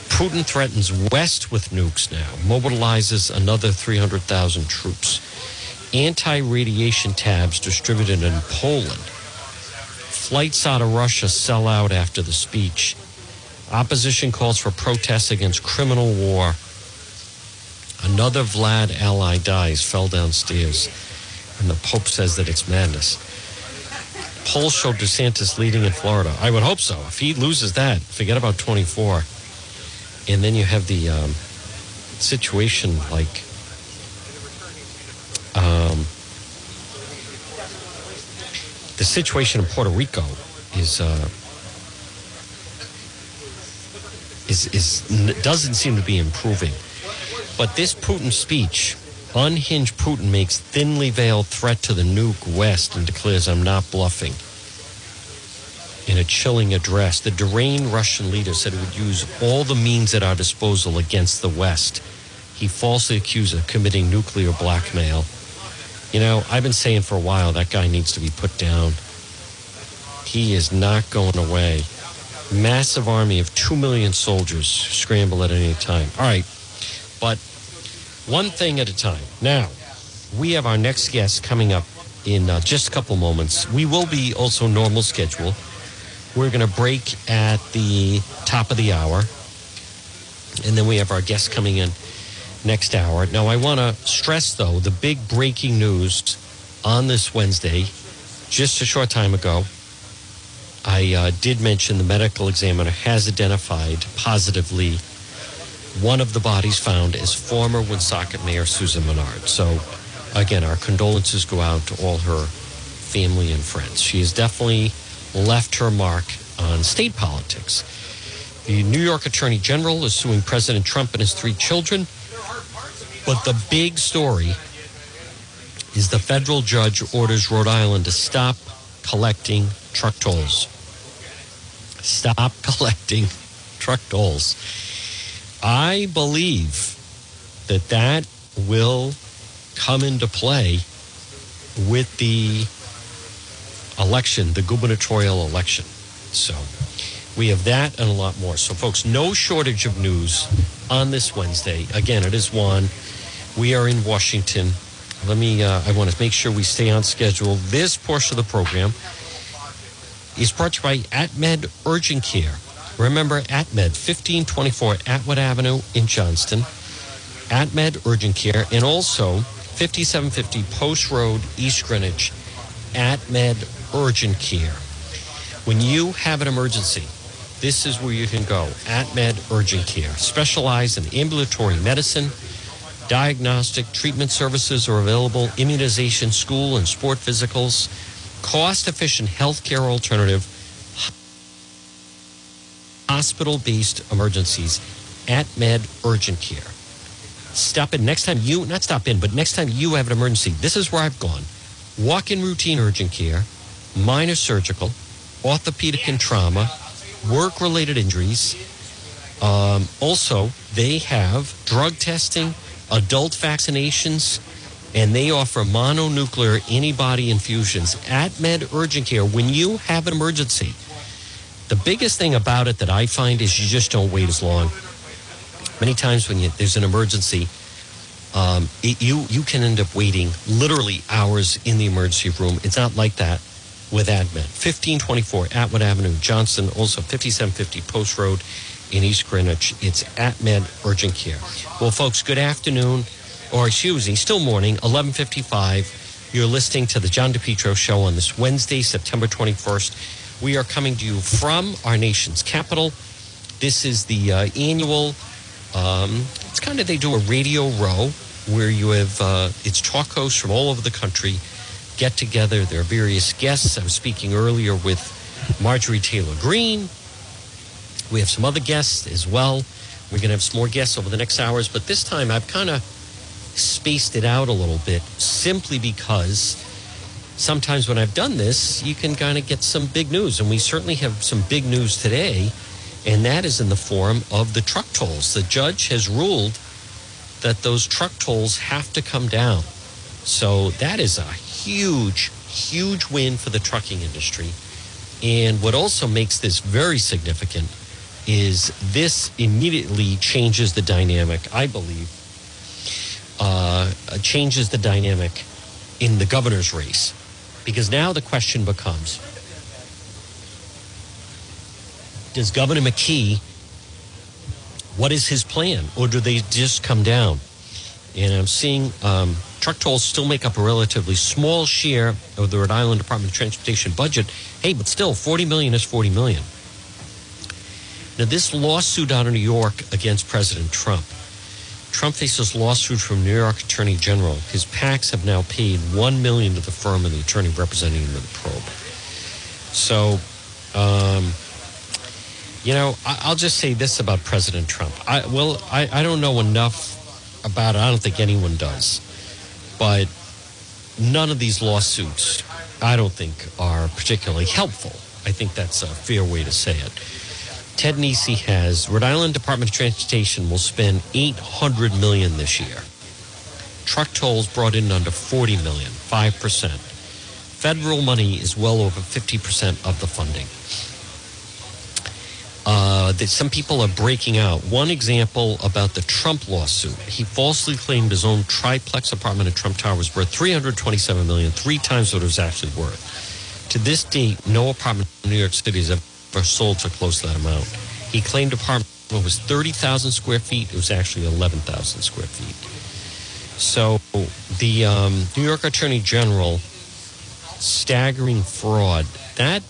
Putin threatens West with nukes now, mobilizes another 300,000 troops. Anti-radiation tabs distributed in Poland. Flights out of Russia sell out after the speech. Opposition calls for protests against criminal war. Another Vlad ally dies, fell downstairs. And the Pope says that it's madness. Polls show DeSantis leading in Florida. I would hope so. If he loses that, forget about 24. And then you have the um, situation like um, the situation in Puerto Rico is uh, is is doesn't seem to be improving. But this Putin speech, unhinged Putin makes thinly veiled threat to the nuke West and declares, "I'm not bluffing." In a chilling address, the deranged Russian leader said he would use all the means at our disposal against the West. He falsely accused of committing nuclear blackmail. You know, I've been saying for a while that guy needs to be put down. He is not going away. Massive army of 2 million soldiers scramble at any time. All right, but one thing at a time. Now, we have our next guest coming up in uh, just a couple moments. We will be also normal schedule. We're going to break at the top of the hour. And then we have our guest coming in next hour. Now, I want to stress, though, the big breaking news on this Wednesday, just a short time ago. I uh, did mention the medical examiner has identified positively one of the bodies found as former Woonsocket Mayor Susan Menard. So, again, our condolences go out to all her family and friends. She has definitely left her mark on state politics. The New York Attorney General is suing President Trump and his three children. But the big story is the federal judge orders Rhode Island to stop collecting truck tolls. Stop collecting truck tolls. I believe that that will come into play with the election, the gubernatorial election. So we have that and a lot more. So, folks, no shortage of news on this Wednesday. Again, it is one. We are in Washington. Let me, uh, I want to make sure we stay on schedule. This portion of the program is brought to you by AtMed Urgent Care. Remember AtMed, 1524 Atwood Avenue in Johnston. AtMed Urgent Care, and also 5750 Post Road, East Greenwich. AtMed Urgent Care. When you have an emergency, this is where you can go. AtMed Urgent Care. Specialized in ambulatory medicine, diagnostic, treatment services are available, immunization, school and sport physicals, cost efficient healthcare alternative, hospital based emergencies. at Med Urgent Care. Stop in next time you, not stop in, but next time you have an emergency. This is where I've gone. Walk in routine urgent care, minor surgical, orthopedic and trauma, work related injuries. Um, also, they have drug testing, adult vaccinations, and they offer mononuclear antibody infusions at Med Urgent Care. When you have an emergency, the biggest thing about it that I find is you just don't wait as long. Many times when you, there's an emergency, um, it, you you can end up waiting literally hours in the emergency room. It's not like that with AtMed. 1524 Atwood Avenue, Johnston, also 5750 Post Road in East Greenwich. It's AtMed Urgent Care. Well, folks, good afternoon, or excuse me, still morning, 1155. You're listening to the John DePetro Show on this Wednesday, September 21st. We are coming to you from our nation's capital This is the uh, annual. Um, it's kind of they do a radio row where you have uh, it's talk hosts from all over the country get together. There are various guests. I was speaking earlier with Marjorie Taylor Greene. We have some other guests as well. We're going to have some more guests over the next hours, but this time I've kind of spaced it out a little bit simply because sometimes when I've done this, you can kind of get some big news. And we certainly have some big news today, and that is in the form of the truck tolls. The judge has ruled that those truck tolls have to come down. So that is a huge, huge win for the trucking industry. And what also makes this very significant is this immediately changes the dynamic, I believe, uh, changes the dynamic in the governor's race. Because now the question becomes Does Governor McKee, what is his plan? Or do they just come down? And I'm seeing um, truck tolls still make up a relatively small share of the Rhode Island Department of Transportation budget. Hey, but still, 40 million is 40 million. Now, this lawsuit out of New York against President Trump. Trump faces lawsuit from New York Attorney General. His PACs have now paid one million to the firm and the attorney representing him in the probe. So, um, you know, I, will just say this about President Trump. I well, I, I don't know enough about it. I don't think anyone does, but none of these lawsuits, I don't think, are particularly helpful. I think that's a fair way to say it. Ted Nesi has Rhode Island Department of Transportation will spend 800 million this year. Truck tolls brought in under 40 million, 5%. Federal money is well over 50% of the funding. Uh, that some people are breaking out. One example about the Trump lawsuit. He falsely claimed his own triplex apartment at Trump Tower was worth 327 million, three times what it was actually worth. To this date, no apartment in New York City has ever sold for close to that amount. He claimed apartment was 30,000 square feet. It was actually 11,000 square feet. So the um, New York Attorney General staggering fraud that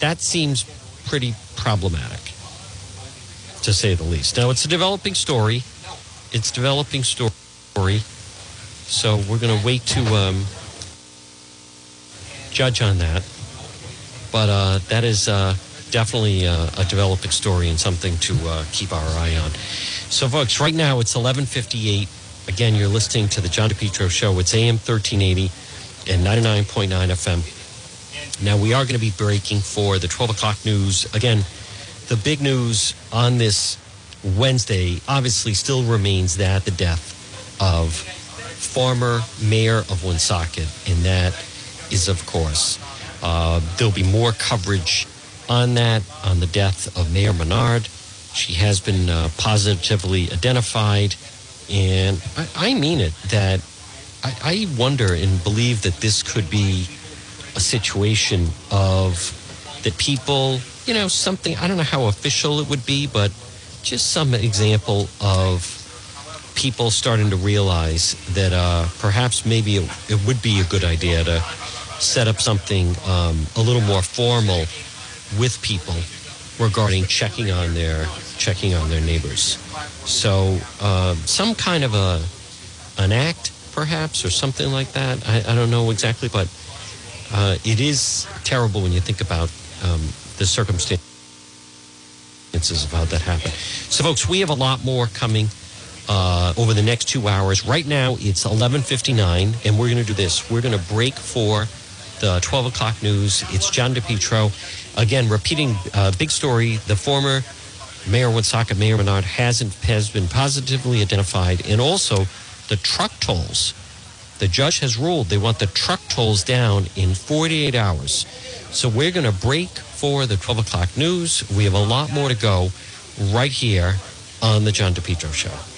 that seems pretty problematic to say the least. Now it's a developing story. It's developing story. So we're going to wait to um, judge on that. But uh, that is uh, definitely uh, a developing story and something to uh, keep our eye on. So, folks, right now it's 11:58. Again, you're listening to the John DePetro Show. It's AM 1380 and 99.9 FM. Now we are going to be breaking for the 12 o'clock news. Again, the big news on this Wednesday obviously still remains that the death of former mayor of Woonsocket, and that is, of course, uh, there'll be more coverage on that, on the death of Mayor Menard. She has been uh, positively identified. And I, I mean it that I, I wonder and believe that this could be a situation of that people, you know, something, I don't know how official it would be, but just some example of people starting to realize that uh, perhaps maybe it, it, would be a good idea to set up something um, a little more formal with people regarding checking on their checking on their neighbors. So uh, some kind of a an act, perhaps, or something like that. I, I don't know exactly, but uh, it is terrible when you think about um, the circumstances of how that happened. So, folks, we have a lot more coming. Uh, over the next two hours. Right now, it's 11:59, and we're going to do this. We're going to break for the 12 o'clock news. It's John DePetro. Again, repeating uh, big story. The former Mayor Woonsocket, Mayor Menard, hasn't has been positively identified, and also the truck tolls. The judge has ruled they want the truck tolls down in 48 hours. So we're going to break for the 12 o'clock news. We have a lot more to go right here on the John DePetro Show.